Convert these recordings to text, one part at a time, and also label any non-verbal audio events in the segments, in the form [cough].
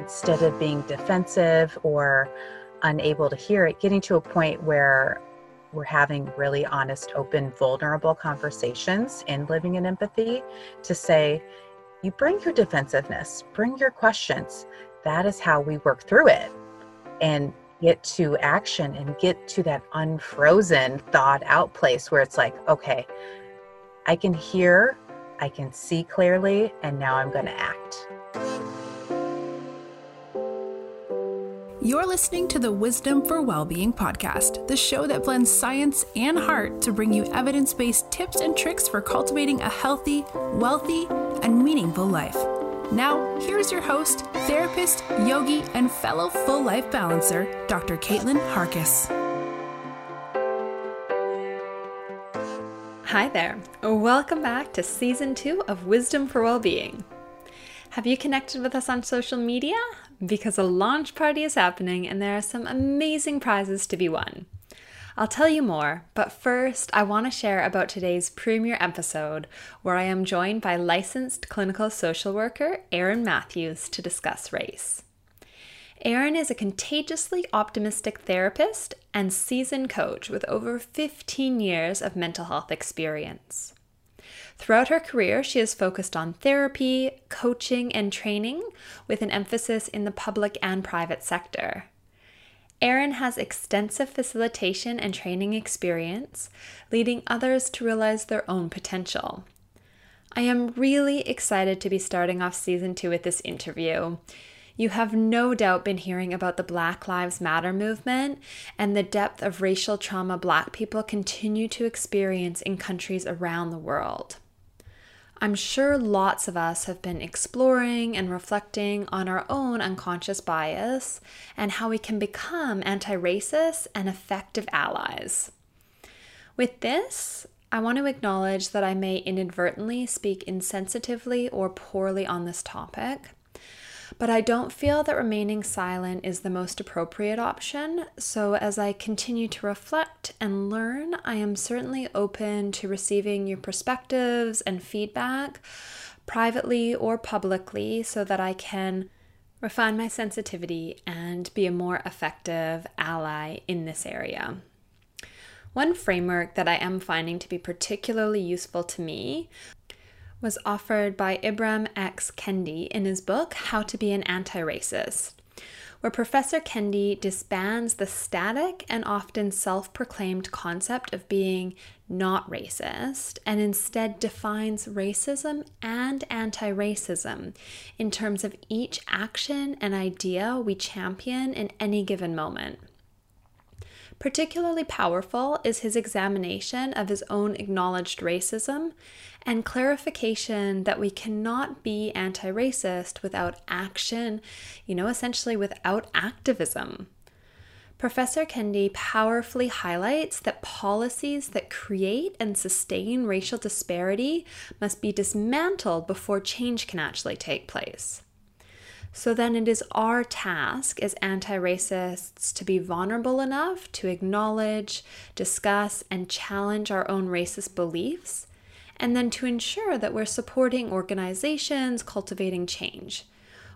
instead of being defensive or unable to hear it, getting to a point where we're having really honest, open, vulnerable conversations in living in empathy to say, you bring your defensiveness, bring your questions. That is how we work through it and get to action and get to that unfrozen, thawed out place where it's like, okay, I can hear, I can see clearly, and now I'm going to act. You're listening to the Wisdom for Wellbeing podcast, the show that blends science and heart to bring you evidence based tips and tricks for cultivating a healthy, wealthy, and meaningful life. Now, here's your host, therapist, yogi, and fellow full life balancer, Dr. Caitlin Harkis. Hi there. Welcome back to season two of Wisdom for Wellbeing. Have you connected with us on social media? Because a launch party is happening and there are some amazing prizes to be won. I'll tell you more, but first, I want to share about today's premiere episode where I am joined by licensed clinical social worker Erin Matthews to discuss race. Erin is a contagiously optimistic therapist and seasoned coach with over 15 years of mental health experience. Throughout her career, she has focused on therapy, coaching, and training with an emphasis in the public and private sector. Erin has extensive facilitation and training experience, leading others to realize their own potential. I am really excited to be starting off season two with this interview. You have no doubt been hearing about the Black Lives Matter movement and the depth of racial trauma Black people continue to experience in countries around the world. I'm sure lots of us have been exploring and reflecting on our own unconscious bias and how we can become anti racist and effective allies. With this, I want to acknowledge that I may inadvertently speak insensitively or poorly on this topic. But I don't feel that remaining silent is the most appropriate option. So, as I continue to reflect and learn, I am certainly open to receiving your perspectives and feedback privately or publicly so that I can refine my sensitivity and be a more effective ally in this area. One framework that I am finding to be particularly useful to me was offered by Ibram X. Kendi in his book, How to Be an Anti Racist, where Professor Kendi disbands the static and often self proclaimed concept of being not racist and instead defines racism and anti racism in terms of each action and idea we champion in any given moment. Particularly powerful is his examination of his own acknowledged racism and clarification that we cannot be anti racist without action, you know, essentially without activism. Professor Kendi powerfully highlights that policies that create and sustain racial disparity must be dismantled before change can actually take place. So then it is our task as anti racists to be vulnerable enough to acknowledge, discuss, and challenge our own racist beliefs, and then to ensure that we're supporting organizations cultivating change,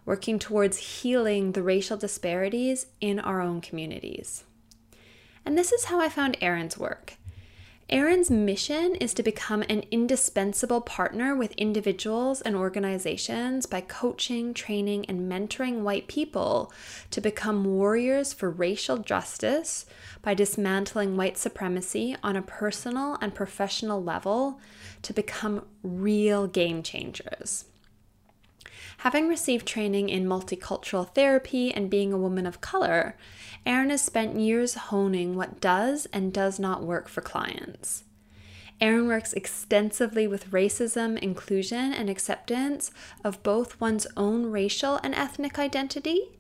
working towards healing the racial disparities in our own communities. And this is how I found Erin's work. Erin's mission is to become an indispensable partner with individuals and organizations by coaching, training, and mentoring white people to become warriors for racial justice by dismantling white supremacy on a personal and professional level to become real game changers. Having received training in multicultural therapy and being a woman of color, Erin has spent years honing what does and does not work for clients. Erin works extensively with racism, inclusion, and acceptance of both one's own racial and ethnic identity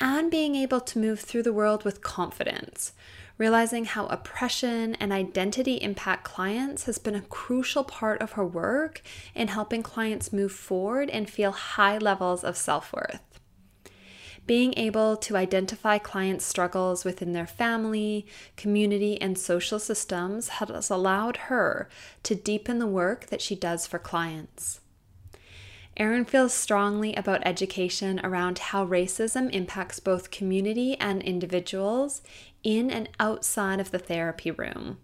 and being able to move through the world with confidence, realizing how oppression and identity impact clients has been a crucial part of her work in helping clients move forward and feel high levels of self worth. Being able to identify clients' struggles within their family, community, and social systems has allowed her to deepen the work that she does for clients. Erin feels strongly about education around how racism impacts both community and individuals in and outside of the therapy room.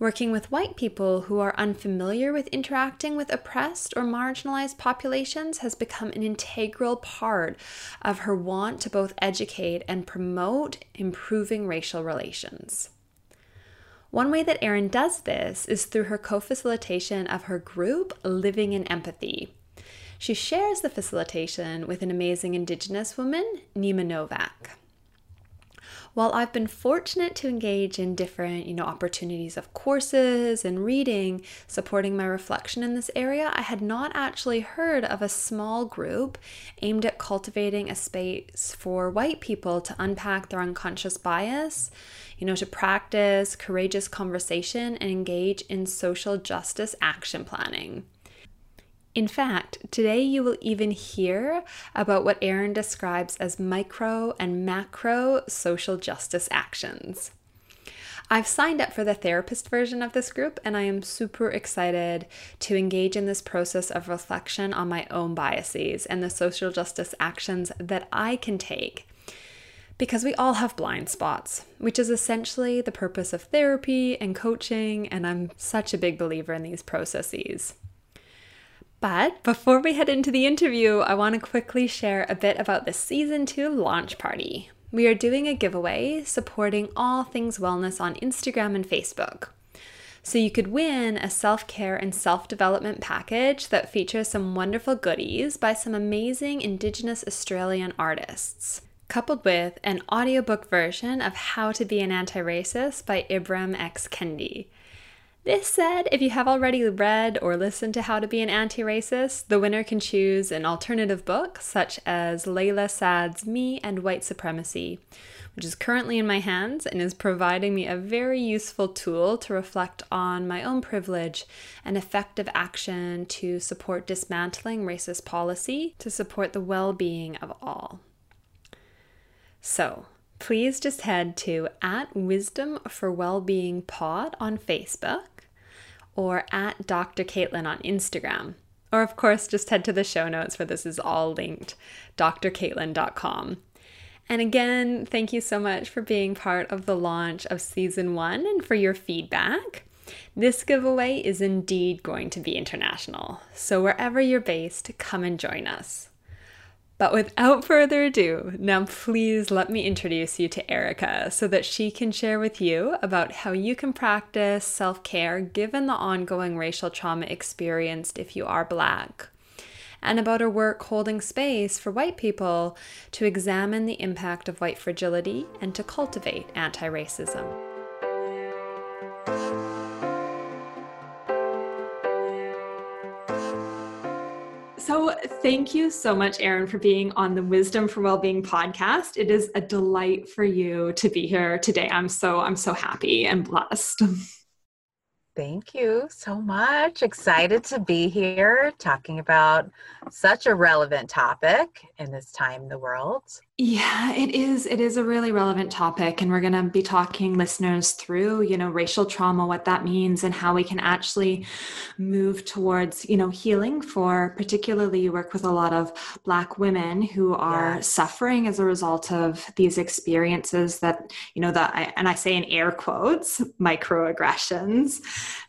Working with white people who are unfamiliar with interacting with oppressed or marginalized populations has become an integral part of her want to both educate and promote improving racial relations. One way that Erin does this is through her co facilitation of her group, Living in Empathy. She shares the facilitation with an amazing Indigenous woman, Nima Novak. While I've been fortunate to engage in different, you know, opportunities of courses and reading supporting my reflection in this area, I had not actually heard of a small group aimed at cultivating a space for white people to unpack their unconscious bias, you know, to practice courageous conversation and engage in social justice action planning. In fact, today you will even hear about what Erin describes as micro and macro social justice actions. I've signed up for the therapist version of this group, and I am super excited to engage in this process of reflection on my own biases and the social justice actions that I can take. Because we all have blind spots, which is essentially the purpose of therapy and coaching, and I'm such a big believer in these processes. But before we head into the interview, I want to quickly share a bit about the season two launch party. We are doing a giveaway supporting all things wellness on Instagram and Facebook. So you could win a self care and self development package that features some wonderful goodies by some amazing Indigenous Australian artists, coupled with an audiobook version of How to Be an Anti Racist by Ibram X. Kendi. This said, if you have already read or listened to How to Be an Anti Racist, the winner can choose an alternative book, such as Layla Saad's Me and White Supremacy, which is currently in my hands and is providing me a very useful tool to reflect on my own privilege and effective action to support dismantling racist policy to support the well being of all. So, please just head to at Wisdom for Wellbeing Pod on Facebook or at Dr. Caitlin on Instagram. Or, of course, just head to the show notes where this is all linked drcaitlin.com. And again, thank you so much for being part of the launch of season one and for your feedback. This giveaway is indeed going to be international, so wherever you're based, come and join us. But without further ado, now please let me introduce you to Erica so that she can share with you about how you can practice self care given the ongoing racial trauma experienced if you are Black, and about her work holding space for white people to examine the impact of white fragility and to cultivate anti racism. So, thank you so much, Erin, for being on the Wisdom for Wellbeing podcast. It is a delight for you to be here today. I'm so I'm so happy and blessed. Thank you so much. Excited to be here talking about such a relevant topic in this time in the world. Yeah, it is. It is a really relevant topic. And we're going to be talking listeners through, you know, racial trauma, what that means, and how we can actually move towards, you know, healing for particularly you work with a lot of Black women who are yes. suffering as a result of these experiences that, you know, that, and I say in air quotes, microaggressions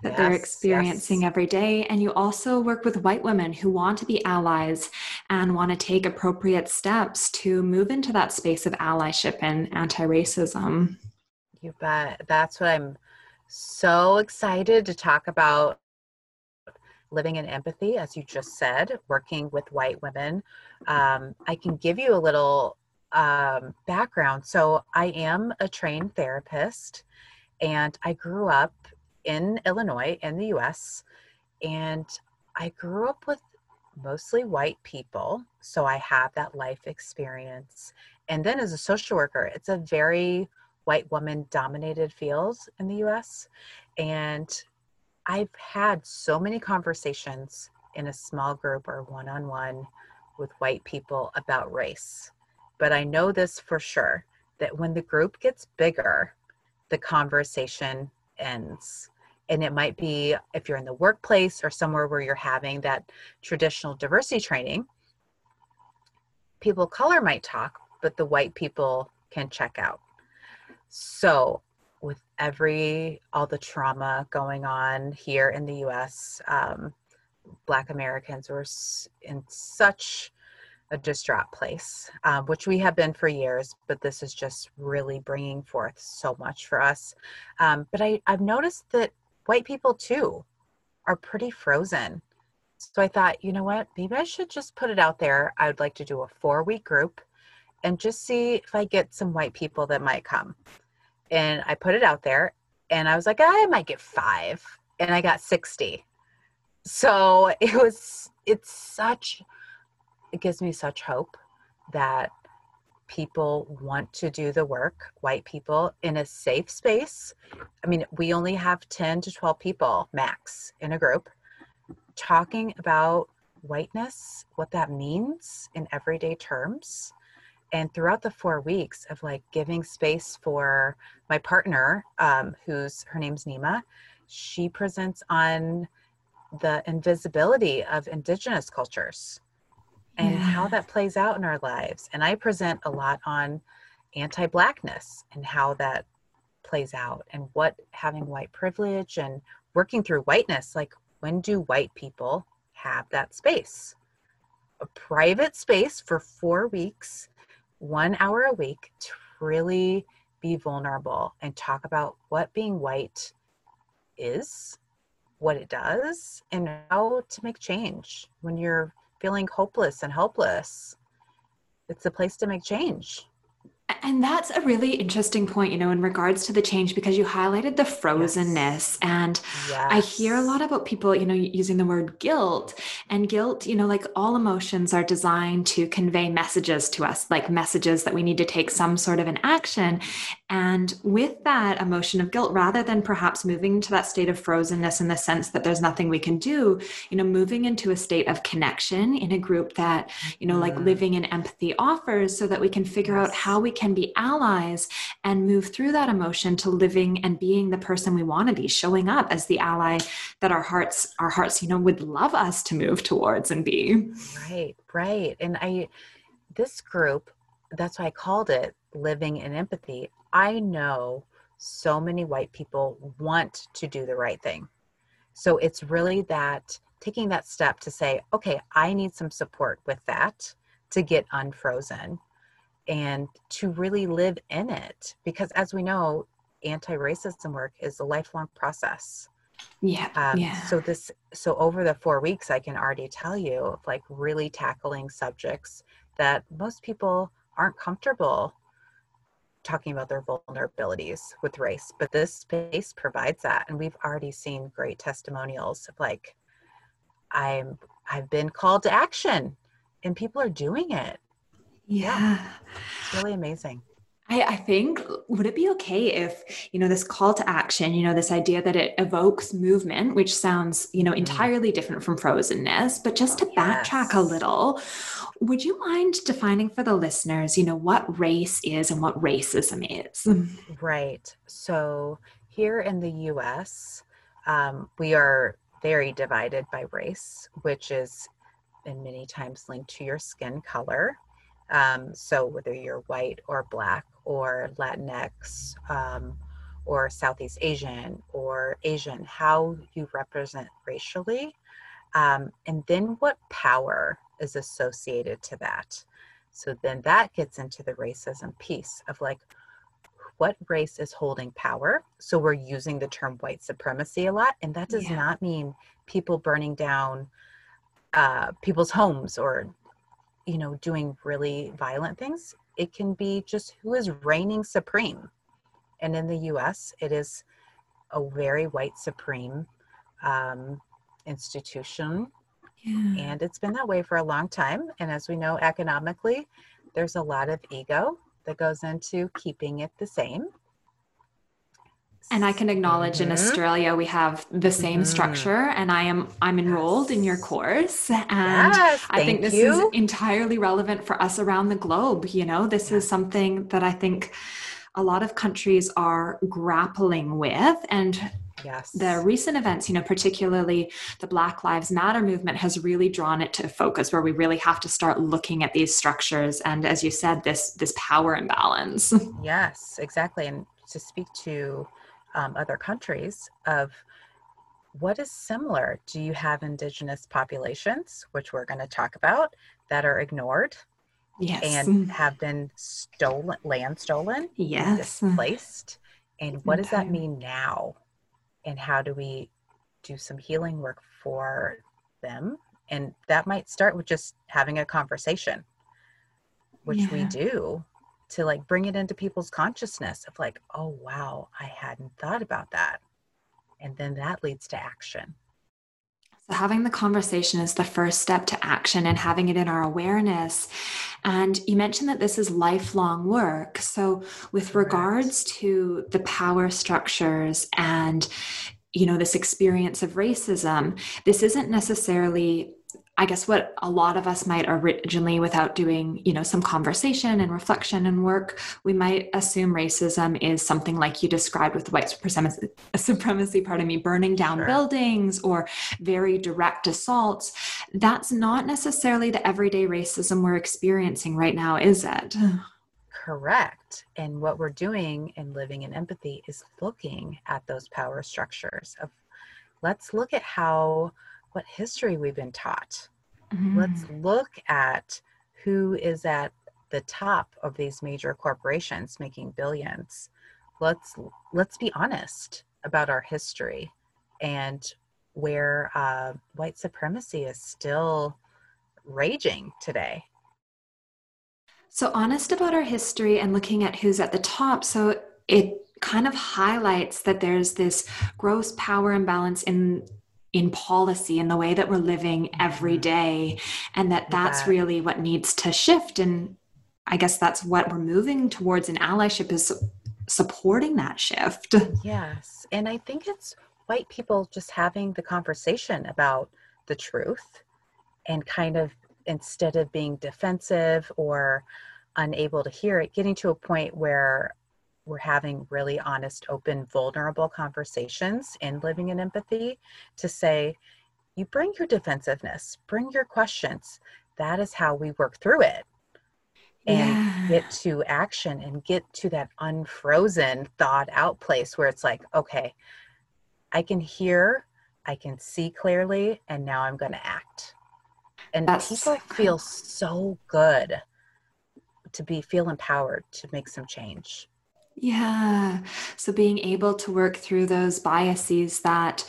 that yes, they're experiencing yes. every day. And you also work with white women who want to be allies and want to take appropriate steps to move in into that space of allyship and anti racism. You bet. That's what I'm so excited to talk about living in empathy, as you just said, working with white women. Um, I can give you a little um, background. So, I am a trained therapist and I grew up in Illinois in the US. And I grew up with mostly white people. So I have that life experience. And then as a social worker, it's a very white woman dominated field in the US. And I've had so many conversations in a small group or one on one with white people about race. But I know this for sure that when the group gets bigger, the conversation ends and it might be if you're in the workplace or somewhere where you're having that traditional diversity training people of color might talk but the white people can check out so with every all the trauma going on here in the us um, black americans were in such a distraught place, um, which we have been for years, but this is just really bringing forth so much for us. Um, but I, I've noticed that white people too are pretty frozen. So I thought, you know what, maybe I should just put it out there. I would like to do a four week group and just see if I get some white people that might come. And I put it out there and I was like, I might get five. And I got 60. So [laughs] it was, it's such it gives me such hope that people want to do the work, white people, in a safe space. I mean, we only have 10 to 12 people max in a group talking about whiteness, what that means in everyday terms. And throughout the four weeks of like giving space for my partner, um, who's her name's Nima, she presents on the invisibility of indigenous cultures and yeah. how that plays out in our lives. And I present a lot on anti Blackness and how that plays out and what having white privilege and working through whiteness like, when do white people have that space? A private space for four weeks, one hour a week to really be vulnerable and talk about what being white is, what it does, and how to make change when you're feeling hopeless and helpless, it's a place to make change. And that's a really interesting point, you know, in regards to the change, because you highlighted the frozenness. Yes. And yes. I hear a lot about people, you know, using the word guilt. And guilt, you know, like all emotions are designed to convey messages to us, like messages that we need to take some sort of an action. And with that emotion of guilt, rather than perhaps moving to that state of frozenness in the sense that there's nothing we can do, you know, moving into a state of connection in a group that, you know, like mm. living in empathy offers so that we can figure yes. out how we can be allies and move through that emotion to living and being the person we want to be, showing up as the ally that our hearts, our hearts, you know, would love us to move towards and be. Right, right. And I, this group, that's why I called it living in empathy I know so many white people want to do the right thing. So it's really that taking that step to say, okay, I need some support with that to get unfrozen and to really live in it. Because as we know, anti racism work is a lifelong process. Yeah. Um, yeah. So this, so over the four weeks, I can already tell you, of like really tackling subjects that most people aren't comfortable talking about their vulnerabilities with race but this space provides that and we've already seen great testimonials of like i'm i've been called to action and people are doing it. Yeah, yeah. it's really amazing I, I, think would it be okay if you know this call to action you know this idea that it evokes movement which sounds you know mm-hmm. entirely different from frozenness but just to yes. backtrack a little would you mind defining for the listeners you know what race is and what racism is right so here in the us um, we are very divided by race which is and many times linked to your skin color um, so whether you're white or black or Latinx um, or Southeast Asian or Asian, how you represent racially, um, and then what power is associated to that. So then that gets into the racism piece of like, what race is holding power? So we're using the term white supremacy a lot, and that does yeah. not mean people burning down uh, people's homes or you know, doing really violent things. It can be just who is reigning supreme. And in the US, it is a very white supreme um, institution. Yeah. And it's been that way for a long time. And as we know, economically, there's a lot of ego that goes into keeping it the same. And I can acknowledge mm-hmm. in Australia we have the same mm-hmm. structure and I am I'm enrolled yes. in your course and yes, I think this you. is entirely relevant for us around the globe, you know. This is something that I think a lot of countries are grappling with and Yes. The recent events, you know, particularly the Black Lives Matter movement has really drawn it to focus where we really have to start looking at these structures and as you said this this power imbalance. [laughs] Yes, exactly. And to speak to um, other countries of what is similar? Do you have indigenous populations, which we're going to talk about, that are ignored? Yes. And have been stolen, land stolen, yes. displaced. And what does that mean now? And how do we do some healing work for them? And that might start with just having a conversation, which yeah. we do to like bring it into people's consciousness of like, oh, wow, I hadn't thought about that and then that leads to action. So, having the conversation is the first step to action and having it in our awareness. And you mentioned that this is lifelong work. So, with regards to the power structures and you know this experience of racism this isn't necessarily I guess what a lot of us might originally, without doing, you know, some conversation and reflection and work, we might assume racism is something like you described with white supremacy, [laughs] supremacy pardon me, burning down sure. buildings or very direct assaults. That's not necessarily the everyday racism we're experiencing right now, is it? Correct. And what we're doing in living in empathy is looking at those power structures of let's look at how what history we've been taught. Mm-hmm. Let's look at who is at the top of these major corporations making billions. Let's let's be honest about our history and where uh, white supremacy is still raging today. So honest about our history and looking at who's at the top. So it kind of highlights that there's this gross power imbalance in in policy in the way that we're living every mm-hmm. and that that's really what needs to shift and i guess that's what we're moving towards in allyship is supporting that shift [laughs] yes and i think it's white people just having the conversation about the truth and kind of instead of being defensive or unable to hear it getting to a point where we're having really honest, open, vulnerable conversations in living in empathy to say, you bring your defensiveness, bring your questions. That is how we work through it and yeah. get to action and get to that unfrozen, thawed out place where it's like, okay, I can hear, I can see clearly, and now I'm going to act. And That's people feel so good to be feel empowered to make some change. Yeah. So being able to work through those biases that,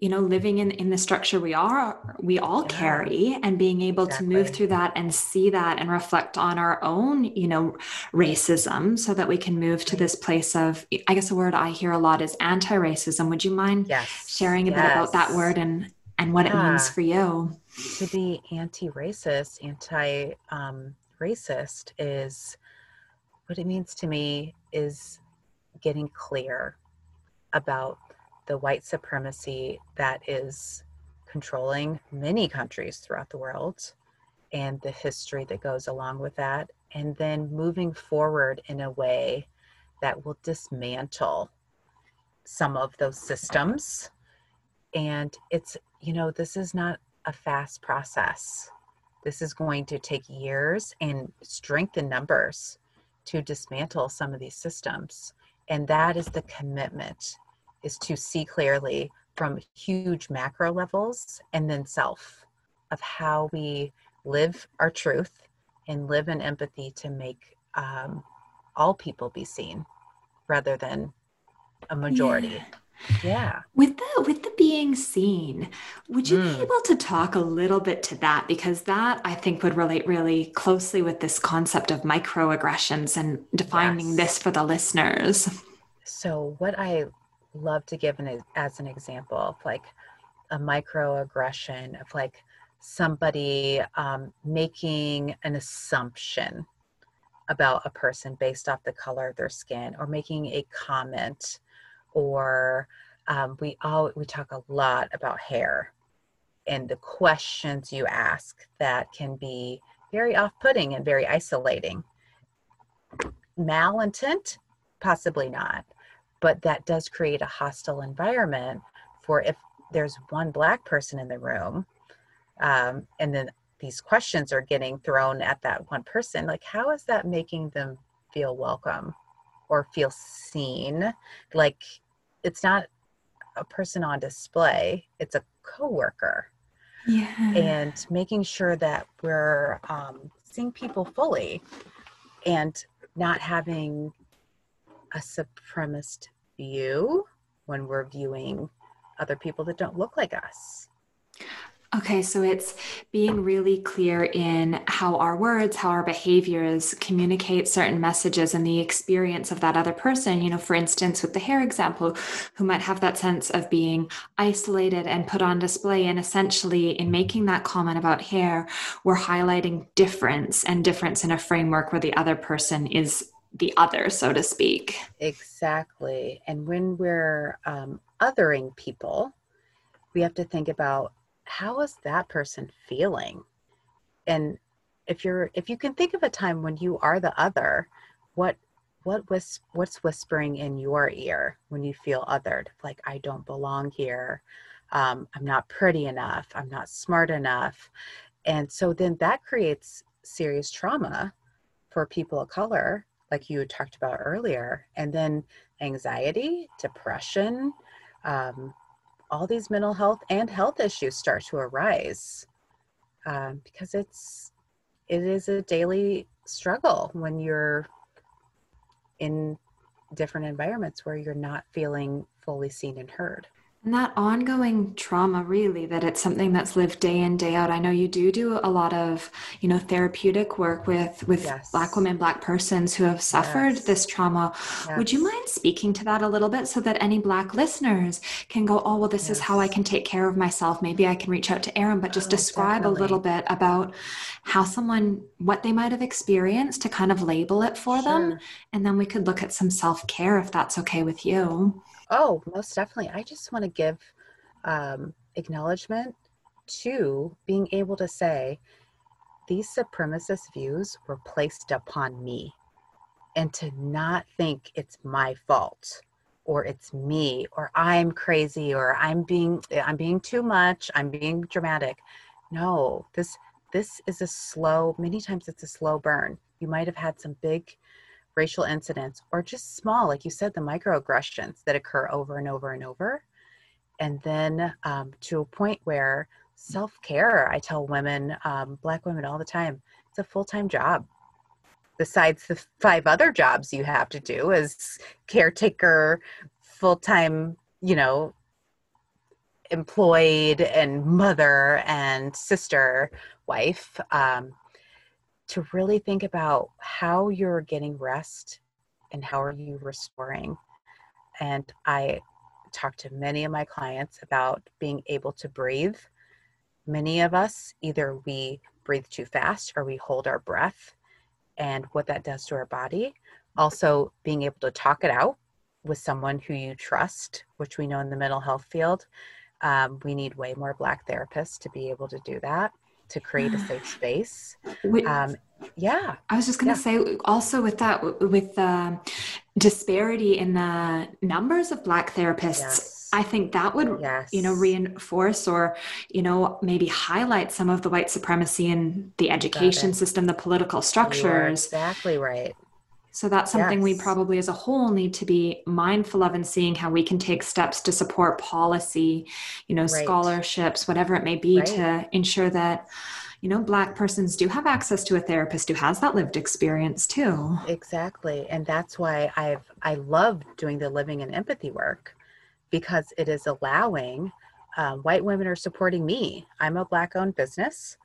you know, living in, in the structure we are, we all yeah. carry and being able exactly. to move through that and see that and reflect on our own, you know, racism so that we can move to this place of, I guess a word I hear a lot is anti-racism. Would you mind yes. sharing a yes. bit about that word and, and what yeah. it means for you? To be anti-racist, anti, um, racist is what it means to me is getting clear about the white supremacy that is controlling many countries throughout the world and the history that goes along with that, and then moving forward in a way that will dismantle some of those systems. And it's, you know, this is not a fast process. This is going to take years and strength in numbers to dismantle some of these systems and that is the commitment is to see clearly from huge macro levels and then self of how we live our truth and live in empathy to make um, all people be seen rather than a majority yeah. Yeah. With the with the being seen, would you mm. be able to talk a little bit to that because that I think would relate really closely with this concept of microaggressions and defining yes. this for the listeners. So what I love to give an, as an example of like a microaggression of like somebody um, making an assumption about a person based off the color of their skin or making a comment or um, we all we talk a lot about hair and the questions you ask that can be very off-putting and very isolating. Malintent? Possibly not but that does create a hostile environment for if there's one black person in the room um, and then these questions are getting thrown at that one person like how is that making them feel welcome or feel seen like it's not a person on display it's a coworker yeah and making sure that we're um, seeing people fully and not having a supremacist view when we're viewing other people that don't look like us. Okay, so it's being really clear in how our words, how our behaviors communicate certain messages and the experience of that other person. You know, for instance, with the hair example, who might have that sense of being isolated and put on display. And essentially, in making that comment about hair, we're highlighting difference and difference in a framework where the other person is the other, so to speak. Exactly. And when we're um, othering people, we have to think about how is that person feeling? And if you're if you can think of a time when you are the other, what what was what's whispering in your ear when you feel othered? Like i don't belong here. Um, i'm not pretty enough. I'm not smart enough. And so then that creates serious trauma for people of color like you talked about earlier, and then anxiety, depression, um, all these mental health and health issues start to arise um, because it's it is a daily struggle when you're in different environments where you're not feeling fully seen and heard. And that ongoing trauma, really, that it's something that's lived day in, day out. I know you do do a lot of, you know, therapeutic work with with yes. Black women, Black persons who have suffered yes. this trauma. Yes. Would you mind speaking to that a little bit so that any Black listeners can go, oh, well, this is how I can take care of myself. Maybe I can reach out to Erin, but just oh, describe definitely. a little bit about how someone, what they might have experienced to kind of label it for sure. them. And then we could look at some self care if that's okay with you. Oh, most definitely. I just want to give um, acknowledgement to being able to say these supremacist views were placed upon me. And to not think it's my fault or it's me or i'm crazy or i'm being i'm being too much i'm being dramatic. No this this is a slow many times it's a slow burn. You might have had some big racial incidents or just small, like you said, the microaggressions that occur over and over and over. And then um, to a point where self care, I tell women, um, Black women all the time, it's a full time job. Besides the five other jobs you have to do as caretaker, full time, you know, employed and mother and sister, wife. Um, to really think about how you're getting rest and how are you restoring. And I talk to many of my clients about being able to breathe. Many of us either we breathe too fast or we hold our breath and what that does to our body. Also, being able to talk it out with someone who you trust, which we know in the mental health field. Um, we need way more Black therapists to be able to do that to create a safe space. Um, yeah. I was just going to yeah. say also with that, with the disparity in the numbers of Black therapists. Yes. I think that would, yes. you know, reinforce or, you know, maybe highlight some of the white supremacy in the education system, the political structures. exactly right. So that's something yes. we probably as a whole need to be mindful of and seeing how we can take steps to support policy, you know, right. scholarships, whatever it may be right. to ensure that you know black persons do have access to a therapist who has that lived experience too exactly and that's why i've i love doing the living and empathy work because it is allowing um, white women are supporting me i'm a black owned business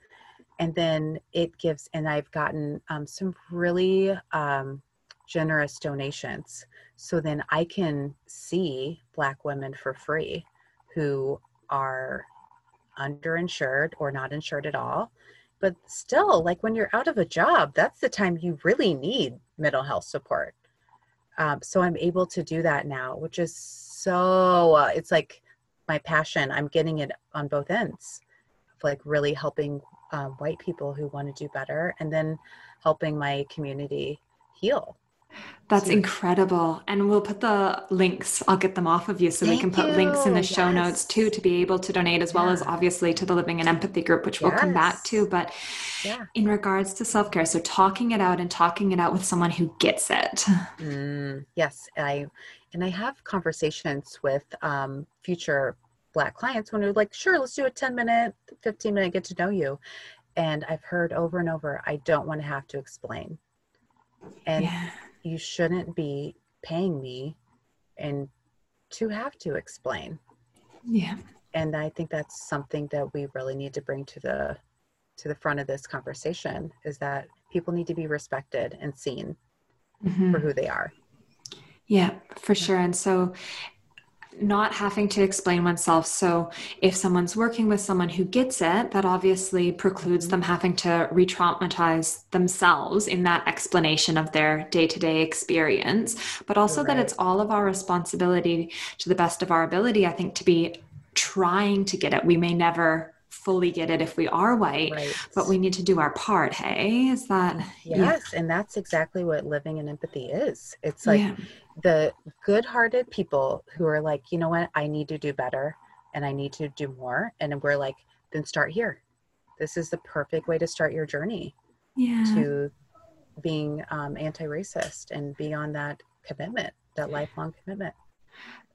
and then it gives and i've gotten um, some really um, generous donations. So then I can see Black women for free who are underinsured or not insured at all. But still, like when you're out of a job, that's the time you really need mental health support. Um, so I'm able to do that now, which is so, uh, it's like my passion. I'm getting it on both ends of like really helping um, white people who want to do better and then helping my community heal That's incredible. And we'll put the links, I'll get them off of you so Thank we can put you. links in the yes. show notes too to be able to donate, as yeah. well as obviously to the Living in Empathy group, which yes. we'll come back to. But yeah. in regards to self care, so talking it out and talking it out with someone who gets it. Mm, yes. I, and I have conversations with um, future Black clients when they're like, sure, let's do a 10 minute, 15 minute get to know you. And I've heard over and over, I don't want to have to explain. And yeah you shouldn't be paying me and to have to explain. Yeah. And i think that's something that we really need to bring to the to the front of this conversation is that people need to be respected and seen mm-hmm. for who they are. Yeah for sure. And so not having to explain oneself. So, if someone's working with someone who gets it, that obviously precludes them having to re traumatize themselves in that explanation of their day to day experience, but also right. that it's all of our responsibility to the best of our ability, I think, to be trying to get it. We may never fully get it if we are white right. but we need to do our part hey is that yes yeah. and that's exactly what living in empathy is it's like yeah the good-hearted people who are like you know what? I need to do better and i need to do more and we're like then start here. This is the perfect way to start your journey yeah. to being um, anti-racist and be on that commitment that lifelong commitment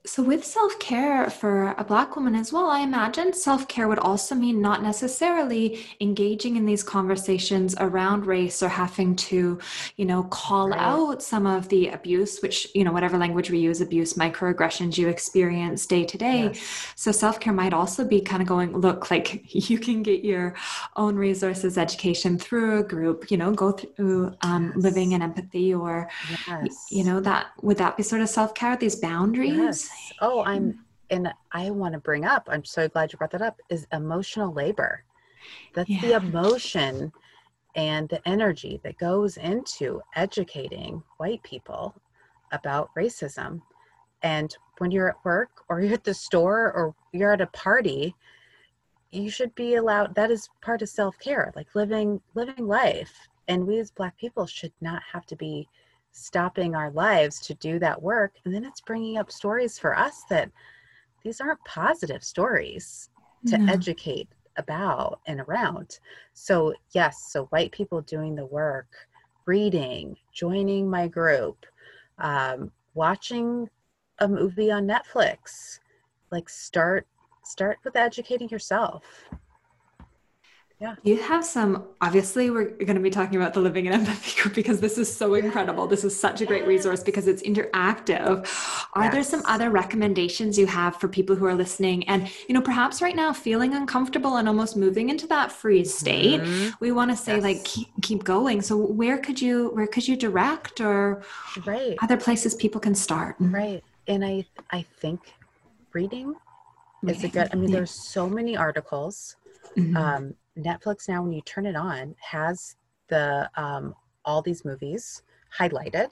so, with self care for a Black woman as well, I imagine self care would also mean not necessarily engaging in these conversations around race or having to, you know, call right. out some of the abuse, which, you know, whatever language we use, abuse, microaggressions you experience day to day. Yes. So, self care might also be kind of going, look, like [laughs] you can get your own resources, education through a group, you know, go through um, yes. living in empathy or, yes. you know, that would that be sort of self care, these boundaries? Oh, I'm, and I want to bring up, I'm so glad you brought that up, is emotional labor. That's yeah. the emotion and the energy that goes into educating white people about racism. And when you're at work or [laughs] you're at the store or you're at a party, you should be allowed that is part of self-care like living living life and we as black people should not have to be stopping our lives to do that work. And then it's bringing up stories for us that these aren't positive stories to no. educate about and around. So, yes, so white people doing the work, reading, joining my group, um, watching a movie on Netflix, like start start with educating yourself yeah. You have some, obviously, we're going to be talking about the Living in Empathy group because this is so incredible. This is such a great resource because it's interactive. Are yes. there some other recommendations you have for people who are listening and, you know, perhaps right now feeling uncomfortable and almost moving into that freeze state? Mm-hmm. We want to say, yes. like, keep, keep going. So, where could you, where could you direct or right. other places people can start? Right. And I, I think reading, is a good, I mean, there's so many articles. Mm-hmm. Um, Netflix now, when you turn it on, has the um, all these movies highlighted.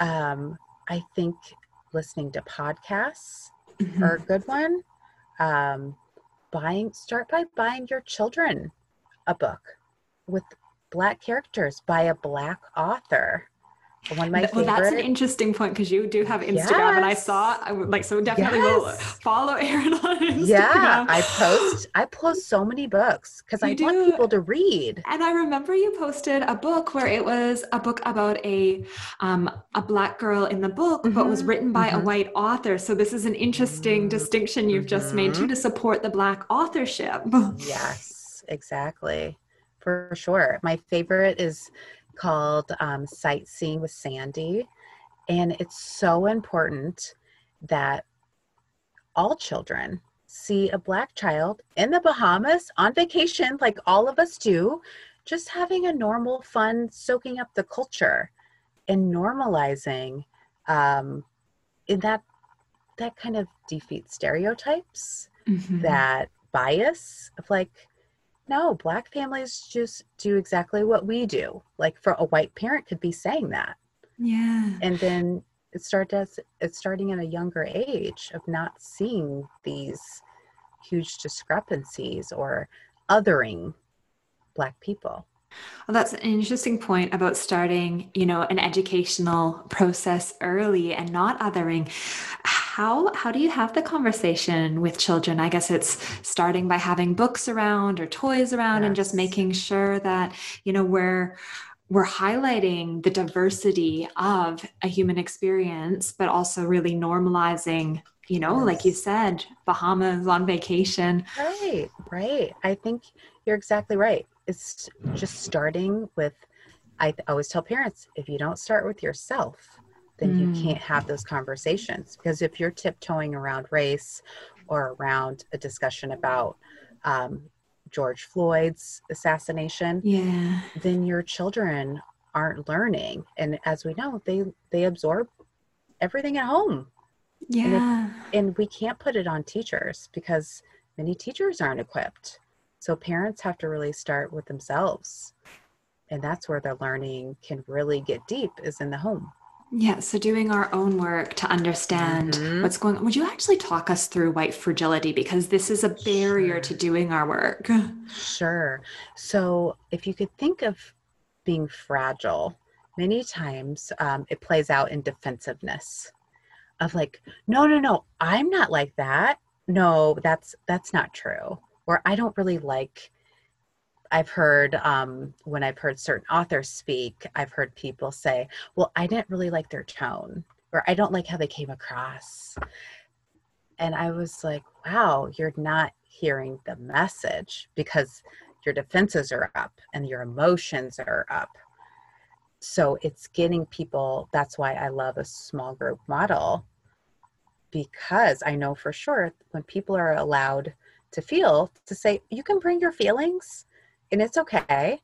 Um, I think listening to podcasts mm-hmm. are a good one. Um, buying start by buying your children a book with black characters by a black author one of my well, that's an interesting point because you do have Instagram, yes. and I saw I would like so definitely yes. will follow Erin on [laughs] Instagram. Yeah, I post I post so many books because I do. want people to read. And I remember you posted a book where it was a book about a um, a black girl in the book, mm-hmm. but was written by mm-hmm. a white author. So this is an interesting mm-hmm. distinction you've just made too mm-hmm. to support the black authorship. yes, exactly, for sure. My favorite is called um, Sightseeing with Sandy. And it's so important that all children see a Black child in the Bahamas on vacation, like all of us do, just having a normal, fun, soaking up the culture and normalizing um, in that that kind of defeats stereotypes mm-hmm. that bias of like no, black families just do exactly what we do. Like for a white parent could be saying that. Yeah. And then it starts it's starting at a younger age of not seeing these huge discrepancies or othering black people. Well, that's an interesting point about starting, you know, an educational process early and not othering. How how do you have the conversation with children? I guess it's starting by having books around or toys around yes. and just making sure that, you know, we're we're highlighting the diversity of a human experience, but also really normalizing, you know, yes. like you said, Bahamas on vacation. Right, right. I think you're exactly right it's just starting with I always tell parents if you don't start with yourself, then mm. you can't have those conversations. Because if you're tiptoeing around race or around a discussion about um, George Floyd's assassination, yeah, then your children aren't learning. And as we know, they they absorb everything at home. Yeah, and, if, and we can't put it on teachers because many teachers aren't equipped so parents have to really start with themselves. And that's where the learning can really get deep is in the home. Yeah, so doing our own work to understand mm-hmm. what's going on. Would you actually talk us through white fragility? Because this is a barrier sure. to doing our work. Sure. So if you could think of being fragile, many times um, it plays out in defensiveness of like, no, no, no, I'm not like that. No, that's that's not true or I don't really like. I've heard um, when I've heard certain authors speak, I've heard people say, "Well, I didn't really like their tone," or "I don't like how they came across." And I was like, "Wow, you're not hearing the message because your defenses are up and your emotions are up." So it's getting people. That's why I love a small group model because I know for sure when people are allowed to feel to say you can bring your feelings and it's okay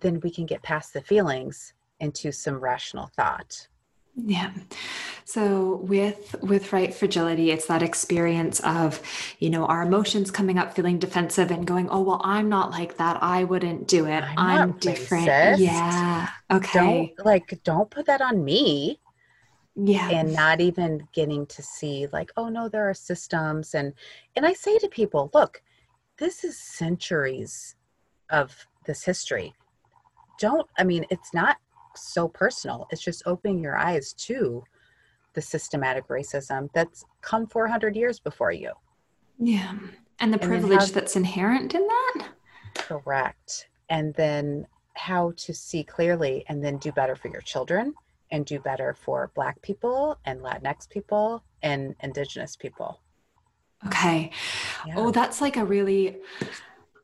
then we can get past the feelings into some rational thought. Yeah. So with with white fragility it's that experience of you know our emotions coming up feeling defensive and going oh well i'm not like that. I wouldn't do it. I'm, I'm different. racist. yeah. Okay. Don't, like don't put that on me. Yeah. And not even getting to see like oh no there are systems. And and i say to people look this is centuries of this history don't i mean it's not so personal it's just opening your eyes to the systematic racism that's come 400 years before you yeah and the and privilege how, that's inherent in that correct and then how to see clearly and then do better for your children and do better for Black people and Latinx people and Indigenous people. Okay. Oh, yeah. Oh, that's like a really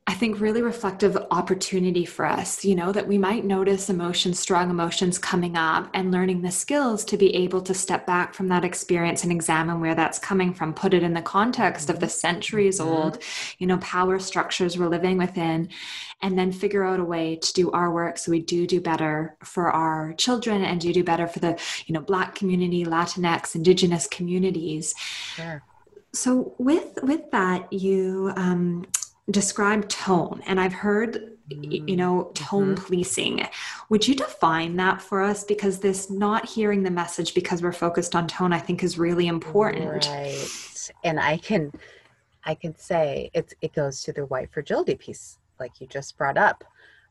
I think really reflective opportunity for us, you know, that we might notice emotions, strong emotions coming up and learning the skills to be able to step back from that experience and examine where that's coming from, put it in the context of the centuries mm-hmm. old, you know, power structures we're living within, and then figure out a way to do our work so we do do better for our children and do do better for the, you know, Black community, Latinx, Indigenous communities. Sure. So with with that, you um, describe tone and i've heard you know tone mm-hmm. policing. Would you define that for us? Because this not hearing the message because we're focused on tone i think is really important. Right. And i can i can say it's it goes to the white fragility piece like you just brought up.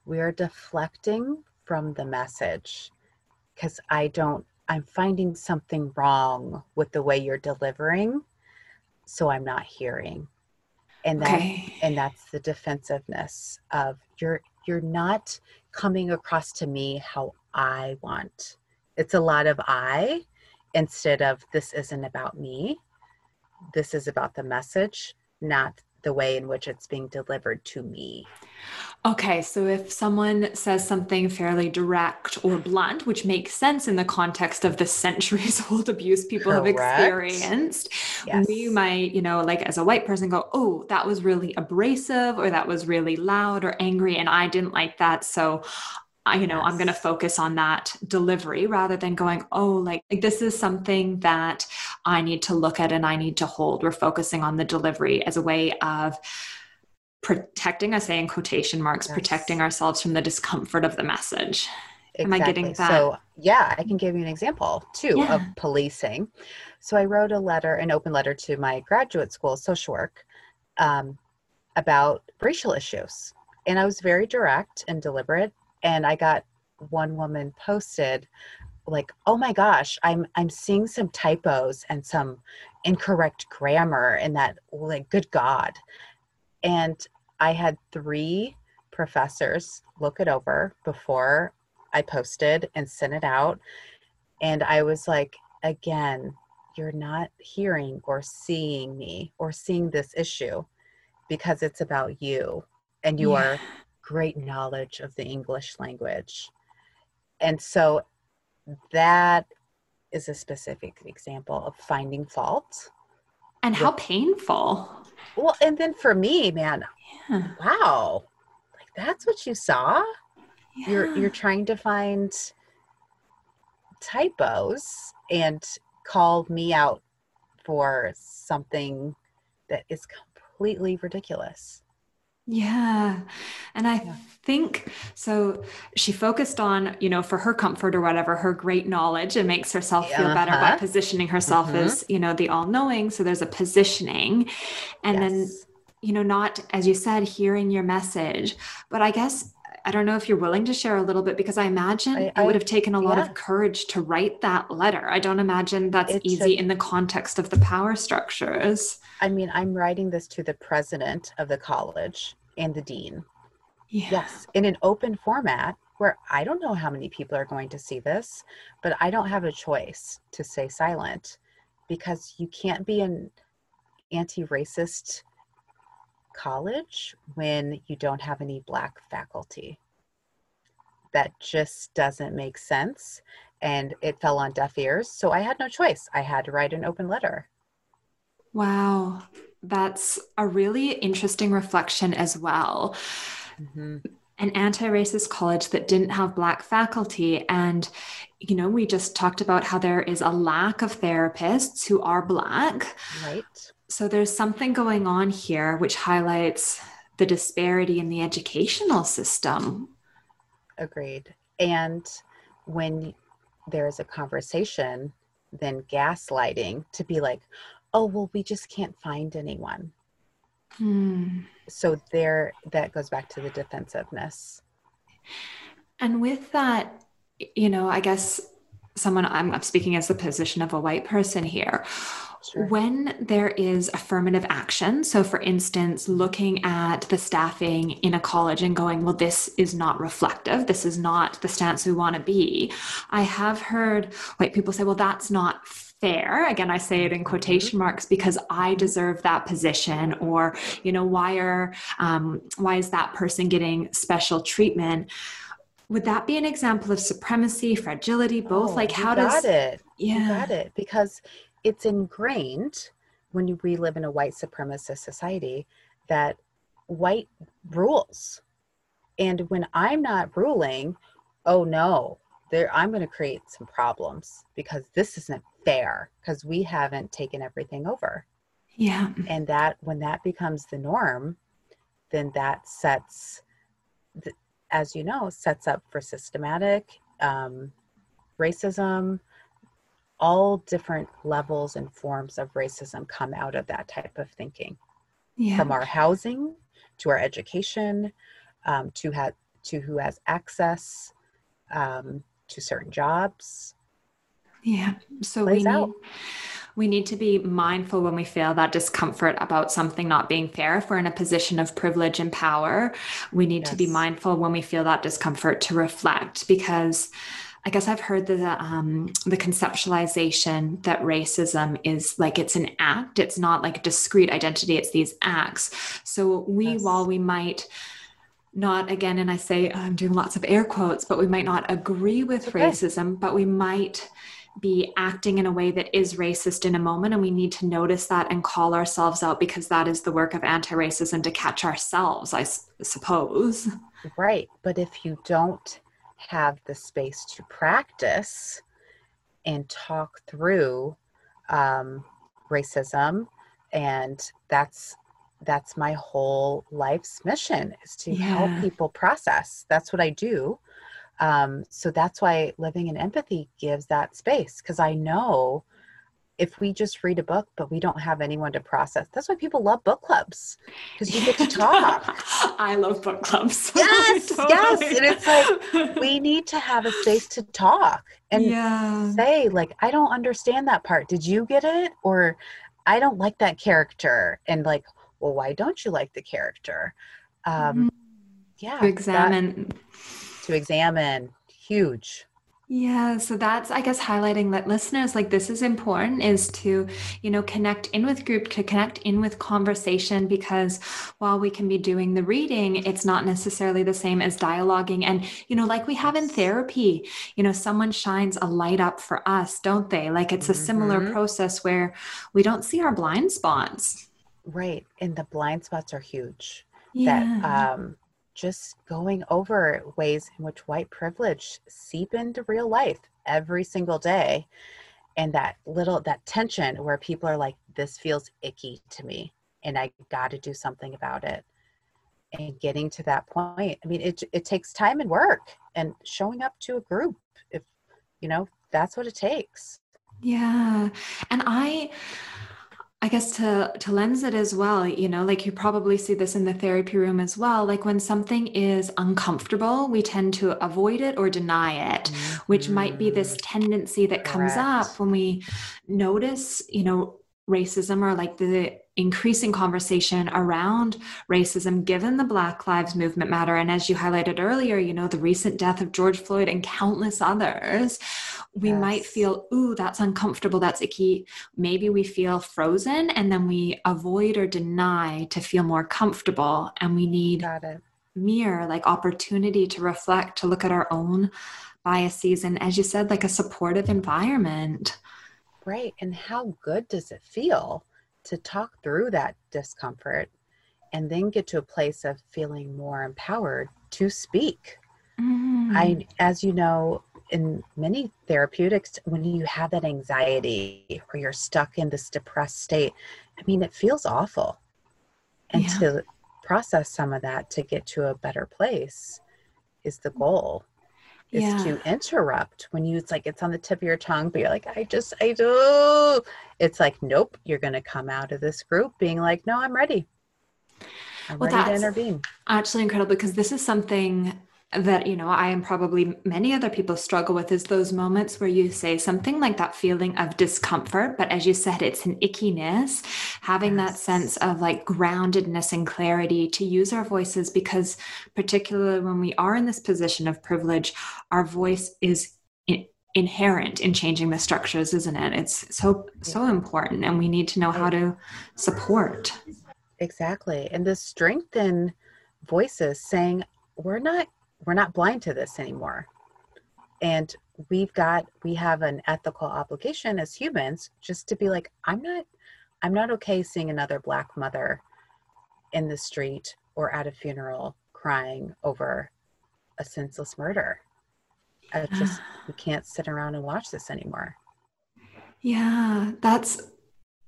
We are deflecting from the message because i don't i'm finding something wrong with the way you're delivering so i'm not hearing and that okay. and that's the defensiveness of you're you're not coming across to me how i want it's a lot of i instead of this isn't about me this is about the message not the way in which it's being delivered to me Okay, so if someone says something fairly direct or blunt, which makes sense in the context of the [laughs] centuries old abuse people Correct. have experienced, yes. we might, you know, like as a white person go, oh, that was really abrasive or that was really loud or angry and I didn't like that. So I, you know, yes. I'm going to focus on that delivery rather than going, oh, like, like this is something that I need to look at and I need to hold. We're focusing on the delivery as a way of protecting, I say in quotation marks, yes. protecting ourselves from the discomfort of the message. Exactly. Am I getting that? So, yeah, I can give you an example too yeah. of policing. So, I wrote a letter, an open letter to my graduate school, social work, um, about racial issues. And I was very direct and deliberate and I got one woman posted like, "Oh my gosh, I'm I'm seeing some typos and some incorrect grammar in that like good god." And I had 3 professors look it over before I posted and sent it out. And I was like, again, you're not hearing or seeing me or seeing this issue because it's about you and your yeah. great knowledge of the English language. And so that is a specific example of finding fault. And how with, painful. Well, and then for me, man, yeah. wow, like that's what you saw. Yeah. You're you're trying to find typos and called me out for something that is completely ridiculous. Yeah. And I yeah. think so. She focused on, you know, for her comfort or whatever, her great knowledge and makes herself feel uh-huh. better by uh-huh. positioning herself mm-hmm. as, you know, the all knowing. So there's a positioning. And yes. then, you know, not, as you said, hearing your message. But I guess I don't know if you're willing to share a little bit because I imagine I, I, it would have taken a lot yeah. of courage to write that letter. I don't imagine that's it's easy a, in the context of the power structures. I mean, I'm writing this to the president of the college and the dean. Yeah. Yes, in an open format where I don't know how many people are going to see this, but I don't have a choice to stay silent because you can't be an anti racist college when you don't have any black faculty. That just doesn't make sense. And it fell on deaf ears. So I had no choice. I had to write an open letter. Wow. That's a really interesting reflection as well. Mm-hmm. An anti racist college that didn't have Black faculty. And, you know, we just talked about how there is a lack of therapists who are Black. Right. So there's something going on here which highlights the disparity in the educational system. Agreed. And when there's a conversation, then gaslighting to be like, oh, well, we just can't find anyone. Hmm. So there, that goes back to the defensiveness. And with that, you know, I guess someone I'm, I'm speaking as the position of a white person here Sure. When there is affirmative action, so for instance, looking at the staffing in a college and going, well, this is not reflective, this is not the stance we want to be, I have heard white people say, well, that's not fair. Again i say it in mm-hmm. quotation marks because i deserve that position or you know why are um, why is that person getting special treatment? Would that be an example of supremacy fragility both? Oh, like how does it. Yeah. you got it because it's ingrained when we live in a white supremacist society that white rules. And when I'm not ruling, oh no, there I'm going to create some problems because this isn't fair because we haven't taken everything over. Yeah. And that when that becomes the norm, then that sets, the, as you know, sets up for systematic um, racism, all different levels and forms of racism come out of that type of thinking. Yeah. from our housing to our education um, to, ha- to who has access um, to certain jobs. Yeah. So we need, we need to be mindful when we feel that discomfort about something not being fair. If we're in a position of privilege and power we need yes. to be mindful when we feel that discomfort to reflect because I guess I've heard the um, the conceptualization that racism is like it's an act. It's not like a discrete identity. It's these acts. So we, yes. while we might not again, and I say I'm doing lots of air quotes, but we might not agree with okay. racism, but we might be acting in a way that is racist in a moment and we need to notice that and call ourselves out because that is the work of anti-racism to catch ourselves i s- suppose right but if you don't have the space to practice and talk through um, racism. And that's that's my whole life's mission is to yeah. help people process. That's what i do. Um, so that's why living in empathy gives that space because i know if we just read a book but we don't have anyone to process. That's why people love book clubs because you get to talk. [laughs] I love book clubs. [laughs] Yes [laughs] totally. yes and it's like we need to have a space to talk and yeah. say like i don't understand that part. Did you get it? Or i don't like that character. And like well why don't you like the character? Um mm-hmm. yeah to examine. that, to examine. Huge yeah, so that's I guess highlighting that listeners like this is important is to, you know, connect in with group, to connect in with conversation because while we can be doing the reading, it's not necessarily the same as dialoguing and, you know, like we have in therapy, you know, someone shines a light up for us, don't they? Like it's a mm-hmm. similar process where we don't see our blind spots. Right. And the blind spots are huge. Yeah. That um just going over ways in which white privilege seep into real life every single day. And that little that tension where people are like this feels icky to me and i got to do something about it. And getting to that point i mean it it takes time and work and showing up to a group if you know that's what it takes. Yeah. And i I guess to to lens it as well, you know, like you probably see this in the therapy room as well. Like when something is uncomfortable, we tend to avoid it or deny it, mm-hmm. which might be this mm-hmm. tendency that comes Correct. up when we notice, you know, racism or like the increasing conversation around racism given the black lives movement matter. And as you highlighted earlier you know the recent death of george floyd and countless others we yes. might feel ooh that's uncomfortable that's icky. Maybe we feel frozen and then we avoid or deny to feel more comfortable and we need mirror like opportunity to reflect to look at our own biases and as you said like a supportive environment. Right and how good does it feel to talk through that discomfort and then get to a place of feeling more empowered to speak. Mm. I, as you know, in many therapeutics, when you have that anxiety or you're stuck in this depressed state, I mean, it feels awful. And yeah. to process some of that to get to a better place is the goal is yeah. to interrupt when you it's like it's on the tip of your tongue but you're like i just i do. It's like nope you're going to come out of this group being like no i'm ready. I'm well, ready to intervene. actually incredible because this is something that you know i and probably many other people struggle with is those moments where you say something like that feeling of discomfort but as you said it's an ickiness. Having yes. that sense of like groundedness and clarity to use our voices because particularly when we are in this position of privilege our voice is inherent in changing the structures isn't it? It's so so important and we need to know how to support. Exactly and the strengthen voices saying we're not we're not blind to this anymore. And we've got we have an ethical obligation as humans just to be like i'm not i'm not okay seeing another black mother in the street or at a funeral crying over a senseless murder. I just [sighs] we can't sit around and watch this anymore. Yeah that's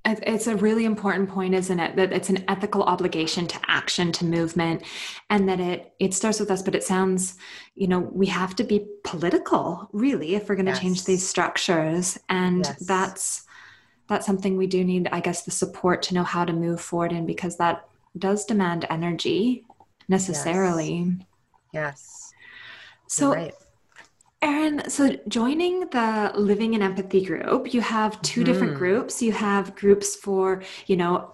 it's a really important point, isn't it? That it's an ethical obligation to action, to movement, and that it it starts with us. But it sounds, you know, we have to be political, really, if we're going to yes. change these structures, and yes. that's that's something we do need, I guess, the support to know how to move forward in because that does demand energy necessarily. Yes. yes. So. Right Erin, so joining the Living in Empathy group, you have 2 mm. different mm-hmm. groups. You have groups for, you know,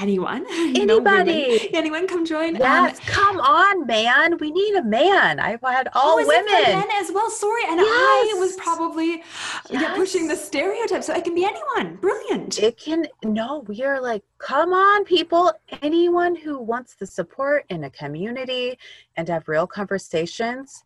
anyone. [laughs] Anybody. Anyone come join. Yes, um, come on, man. We need a man. I've had all oh, women. men as well. Sorry. And yes. I was probably yes. yeah, pushing the stereotype. So it can be anyone. Brilliant. It can, no, we are like, come on, people. Anyone who wants the support in a community and have real conversations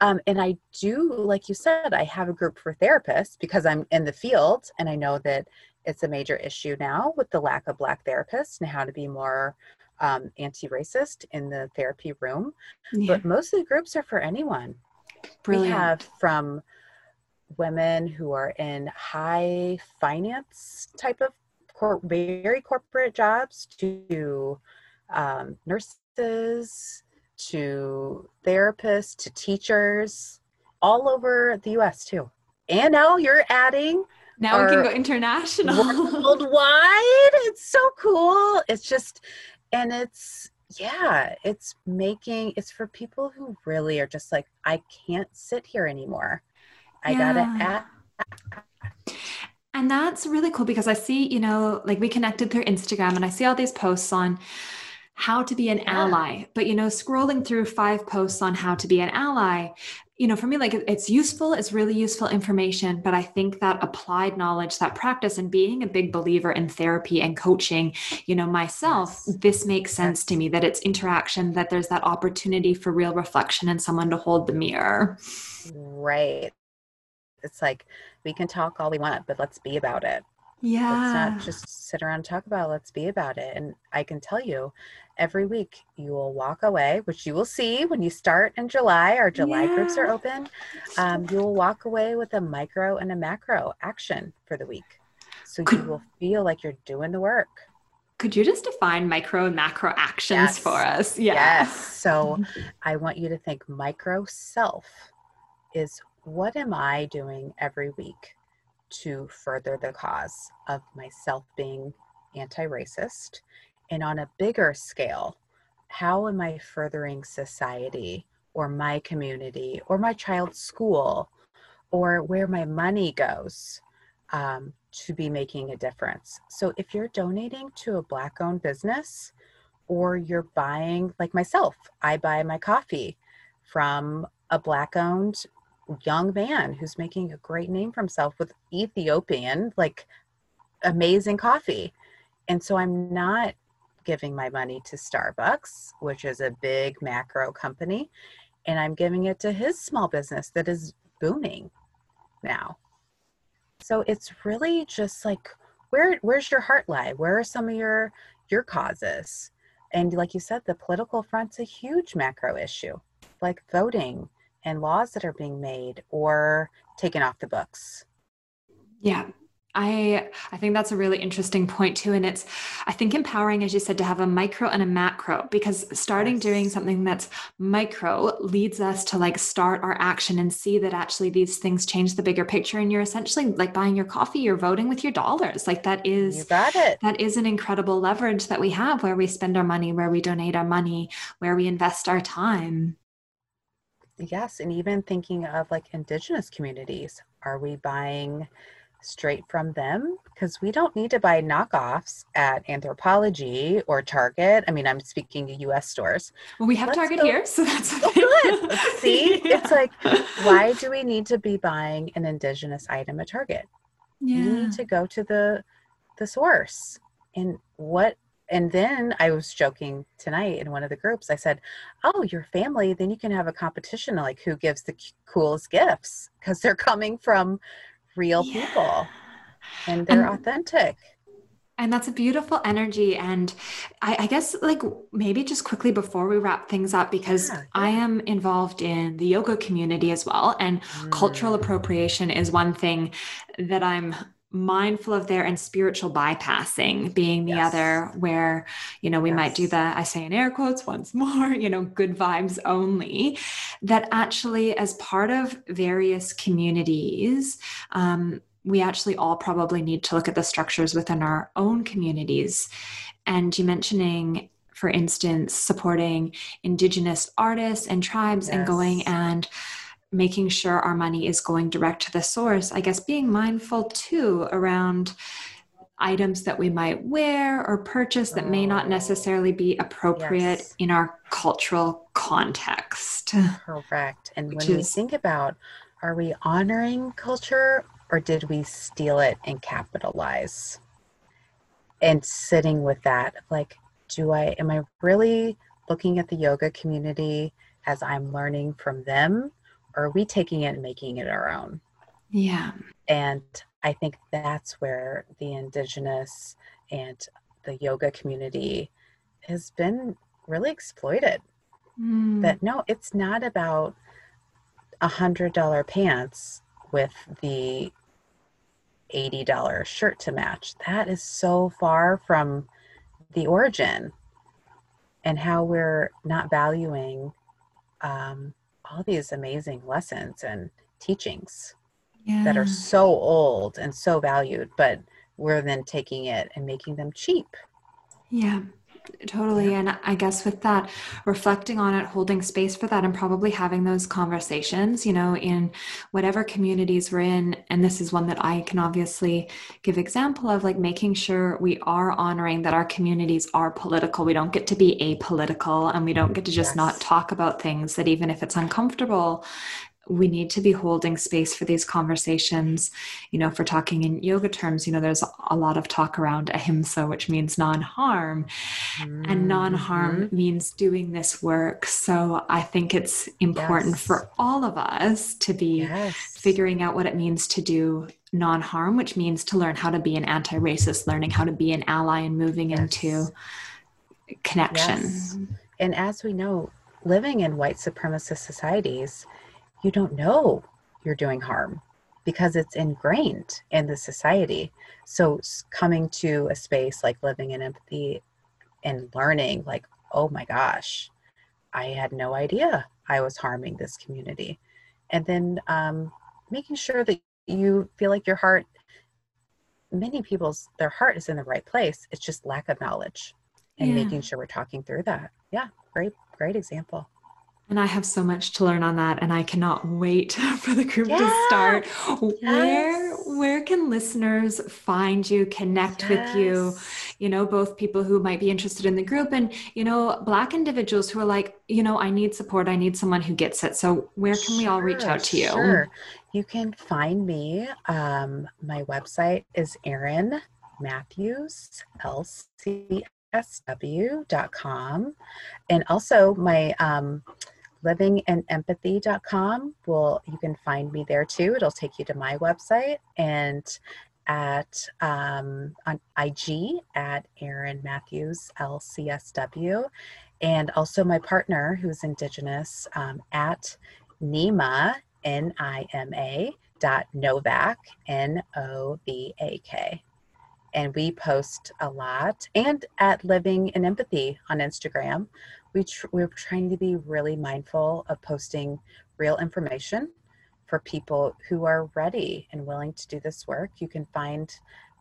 um, and I do, like you said, I have a group for therapists because I'm in the field and I know that it's a major issue now with the lack of Black therapists and how to be more um, anti racist in the therapy room. Yeah. But most of the groups are for anyone. Brilliant. We have from women who are in high finance type of cor- very corporate jobs to um, nurses to therapists to teachers all over the US too. And now you're adding now we can go international. worldwide. [laughs] It's so cool. It's just, and it's, yeah, it's making, it's for people who really are just like, I can't sit here anymore. I Yeah. gotta act. And that's really cool because I see, you know, like we connected through Instagram and I see all these posts on how to be an ally. But, you know, scrolling through five posts on how to be an ally, you know, for me, like it's useful, it's really useful information. But I think that applied knowledge, that practice, and being a big believer in therapy and coaching, you know, myself, Yes. this makes sense to me that it's interaction, that there's that opportunity for real reflection and someone to hold the mirror. Right. It's like, we can talk all we want, but let's be about it. Yeah. Let's not just sit around and talk about it. Let's be about it. And I can tell you, every week you will walk away, which you will see when you start in July. Our July groups are open. Um, you will walk away with a micro and a macro action for the week. So you will feel like you're doing the work. Could you just define micro and macro actions Yes. for us? Yeah. Yes. So [laughs] I want you to think micro self is what am I doing every week to further the cause of myself being anti racist? And on a bigger scale, how am I furthering society or my community or my child's school or where my money goes um, to be making a difference? So if you're donating to a Black owned business, or you're buying like myself i buy my coffee from a black owned young man who's making a great name for himself with ethiopian like amazing coffee and so i'm not giving my money to starbucks which is a big macro company and i'm giving it to his small business that is booming now so it's really just like where where's your heart lie where are some of your your causes and like you said, the political front's a huge macro issue, like voting and laws that are being made or taken off the books. Yeah. I I think that's a really interesting point too and it's I think empowering as you said to have a micro and a macro because starting Yes. doing something that's micro leads us to like start our action and see that actually these things change the bigger picture and you're essentially like buying your coffee you're voting with your dollars like that is you got it. that is an incredible leverage that we have where we spend our money where we donate our money where we invest our time Yes. And even thinking of like indigenous communities, are we buying straight from them? Because we don't need to buy knockoffs at Anthropologie or Target. I mean, I'm speaking to US stores. well we have Let's target go- here so that's [laughs] good. See, [laughs] it's like, why do we need to be buying an indigenous item at Target? yeah you need to go to the the source and what and then i was joking tonight in one of the groups i said oh your family then you can have a competition like who gives the c- coolest gifts because they're coming from real Yeah. people and they're And- authentic And that's a beautiful energy. And I, I guess, like, maybe just quickly before we wrap things up, because Yeah, I am involved in the yoga community as well. And cultural Mm, appropriation is one thing that I'm mindful of there and spiritual bypassing being the Yes. other where you know we might do the i say in air quotes once more [laughs] you know good vibes only that actually as part of various communities um, we actually all probably need to look at the structures within our own communities. And you mentioning for instance supporting indigenous artists and tribes and going and making sure our money is going direct to the source i guess being mindful too around items that we might wear or purchase that may not necessarily be appropriate yes. in our cultural context. Correct. And when we think about are we honoring culture or did we steal it and capitalize? And sitting with that like do i am i really looking at the yoga community as i'm learning from them are we taking it and making it our own? Yeah. And i think that's where the indigenous and the yoga community has been really exploited. Mm. that no it's not about a hundred dollar pants with the eighty dollar shirt to match. That is so far from the origin and how we're not valuing um, all these amazing lessons and teachings yeah. that are so old and so valued, but we're then taking it and making them cheap. Yeah. Totally. And I guess with that, reflecting on it, holding space for that, and probably having those conversations, you know, in whatever communities we're in. And this is one that I can obviously give example of, like making sure we are honoring that our communities are political. We don't get to be apolitical and we don't get to just yes. not talk about things that even if it's uncomfortable, we need to be holding space for these conversations. You know, for talking in yoga terms, you know, there's a lot of talk around ahimsa, which means non harm. Mm-hmm. And non harm means doing this work. So I think it's important yes. for all of us to be yes. figuring out what it means to do non harm, which means to learn how to be an anti racist, learning how to be an ally and moving yes. into connection. And as we know, living in white supremacist societies, you don't know you're doing harm because it's ingrained in the society. So coming to a space like living in empathy and learning like, oh my gosh, I had no idea I was harming this community. And then um, making sure that you feel like your heart, many people's, their heart is in the right place. It's just lack of knowledge and yeah. making sure we're talking through that. Yeah, great, great example. And I have so much to learn on that, and I cannot wait [laughs] for the group to start. Yes. Where where can listeners find you, connect yes. with you? You know, both people who might be interested in the group, and you know, Black individuals who are like, you know, I need support. I need someone who gets it. So, where can sure, we all reach out to you? Sure. You can find me. Um, my website is Erin Matthews lcsw.com and also my um, livinginempathy.com will you can find me there too. It'll take you to my website and at um, on ig at erin matthews lcsw and also my partner who's indigenous um, at nima n-i-m-a dot novak n-o-v-a-k and we post a lot and at living in empathy on instagram we tr- we're trying to be really mindful of posting real information for people who are ready and willing to do this work. You can find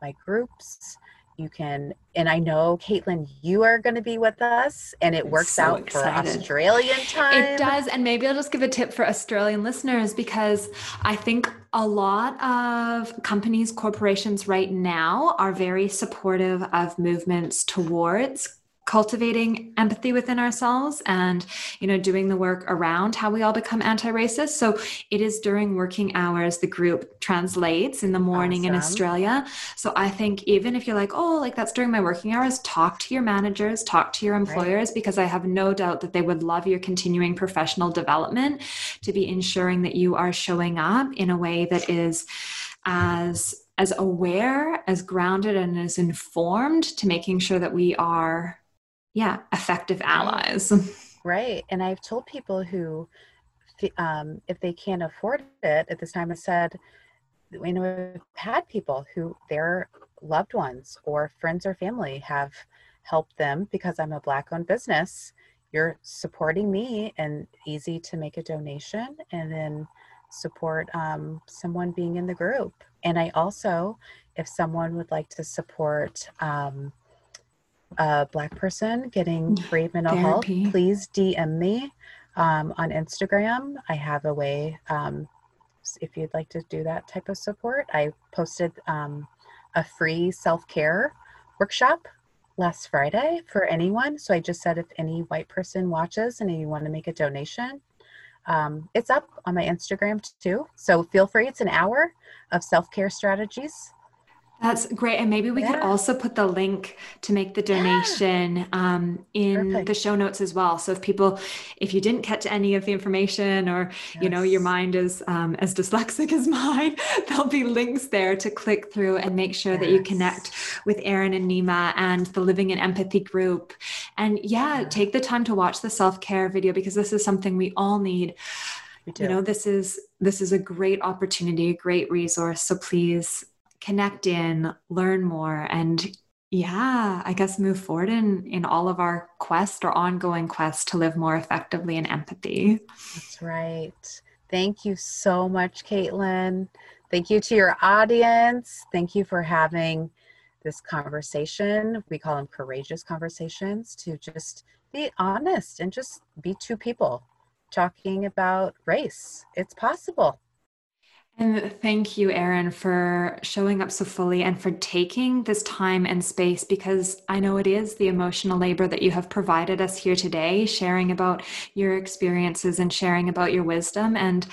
my groups. You can, and I know, Caitlin, you are going to be with us, and it works so out excited. for Australian time. It does. And maybe I'll just give a tip for Australian listeners because I think a lot of companies, corporations right now are very supportive of movements towards cultivating empathy within ourselves and you know doing the work around how we all become anti-racist so it is during working hours the group translates in the morning awesome. in australia so i think even if you're like oh like that's during my working hours talk to your managers talk to your employers right. because i have no doubt that they would love your continuing professional development to be ensuring that you are showing up in a way that is as as aware, as grounded, and as informed to making sure that we are yeah effective allies. Right and i've told people who um, if they can't afford it at this time i said you know we've had people who their loved ones or friends or family have helped them because i'm a black owned business. You're supporting me and easy to make a donation and then support um, someone being in the group. And i also if someone would like to support um, a black person getting mm, free mental Therapy. health, please DM me um, on Instagram. I have a way um, if you'd like to do that type of support. I posted um, a free self care workshop last Friday for anyone. So I just said if any white person watches and you want to make a donation, um, it's up on my Instagram too. So feel free. It's an hour of self care strategies that's great. And maybe we yeah. could also put the link to make the donation yeah. um, in Perfect. the show notes as well. So if people, if you didn't catch any of the information or, yes. you know, your mind is um, as dyslexic [laughs] as mine, there'll be links there to click through and make sure yes. that you connect with Erin and Nima and the Living in Empathy group. And yeah, yeah. take the time to watch the self-care video because this is something we all need. You know, this is this is a great opportunity, a great resource. So please connect in, learn more, and yeah, I guess move forward in in all of our quest or ongoing quest to live more effectively in empathy. That's right. Thank you so much, Caitlin. Thank you to your audience. Thank you for having this conversation. We call them courageous conversations to just be honest and just be two people talking about race. It's possible. And thank you, Erin, for showing up so fully and for taking this time and space because I know it is the emotional labor that you have provided us here today, sharing about your experiences and sharing about your wisdom. And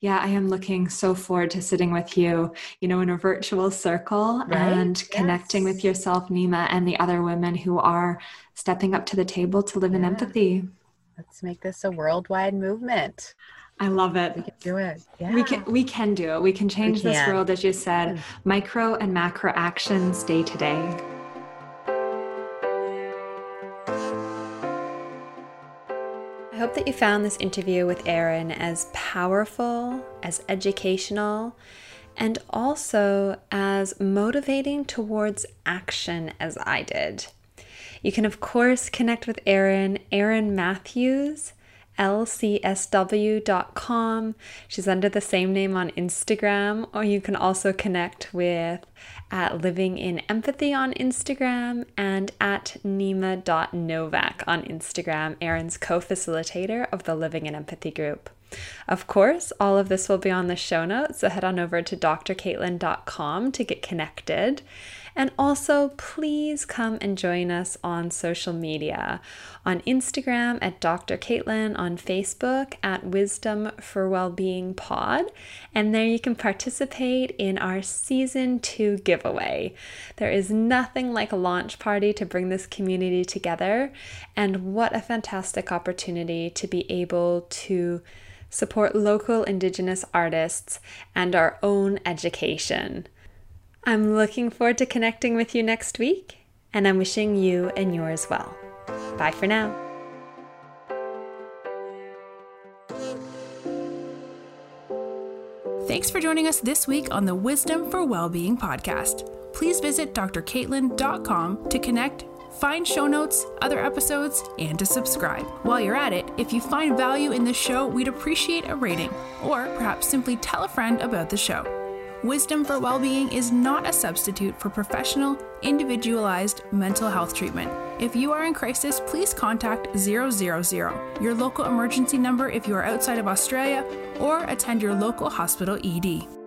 yeah, I am looking so forward to sitting with you, you know, in a virtual circle right? and yes. connecting with yourself, Nima, and the other women who are stepping up to the table to live yeah. in empathy. Let's make this a worldwide movement. I love it. We can do it. Yeah. We can we can do it. We can change we can. this world as you said, mm. micro and macro actions day to day. I hope that you found this interview with Erin as powerful, as educational, and also as motivating towards action as I did. You can, of course, connect with Erin, Erin Matthews lcsw.com. She's under the same name on Instagram, or you can also connect with at Living in Empathy on Instagram and at Nima.Novak on Instagram, Erin's co facilitator of the Living in Empathy group. Of course, all of this will be on the show notes, so head on over to drcaitlin.com to get connected. And also, please come and join us on social media on Instagram at Dr. Caitlin, on Facebook at Wisdom for Wellbeing Pod. And there you can participate in our season two giveaway. There is nothing like a launch party to bring this community together. And what a fantastic opportunity to be able to support local Indigenous artists and our own education. I'm looking forward to connecting with you next week, and I'm wishing you and yours well. Bye for now. Thanks for joining us this week on the Wisdom for Wellbeing podcast. Please visit drcaitlin.com to connect, find show notes, other episodes, and to subscribe. While you're at it, if you find value in the show, we'd appreciate a rating, or perhaps simply tell a friend about the show. Wisdom for Wellbeing is not a substitute for professional, individualized mental health treatment. If you are in crisis, please contact 000, your local emergency number if you are outside of Australia, or attend your local hospital ED.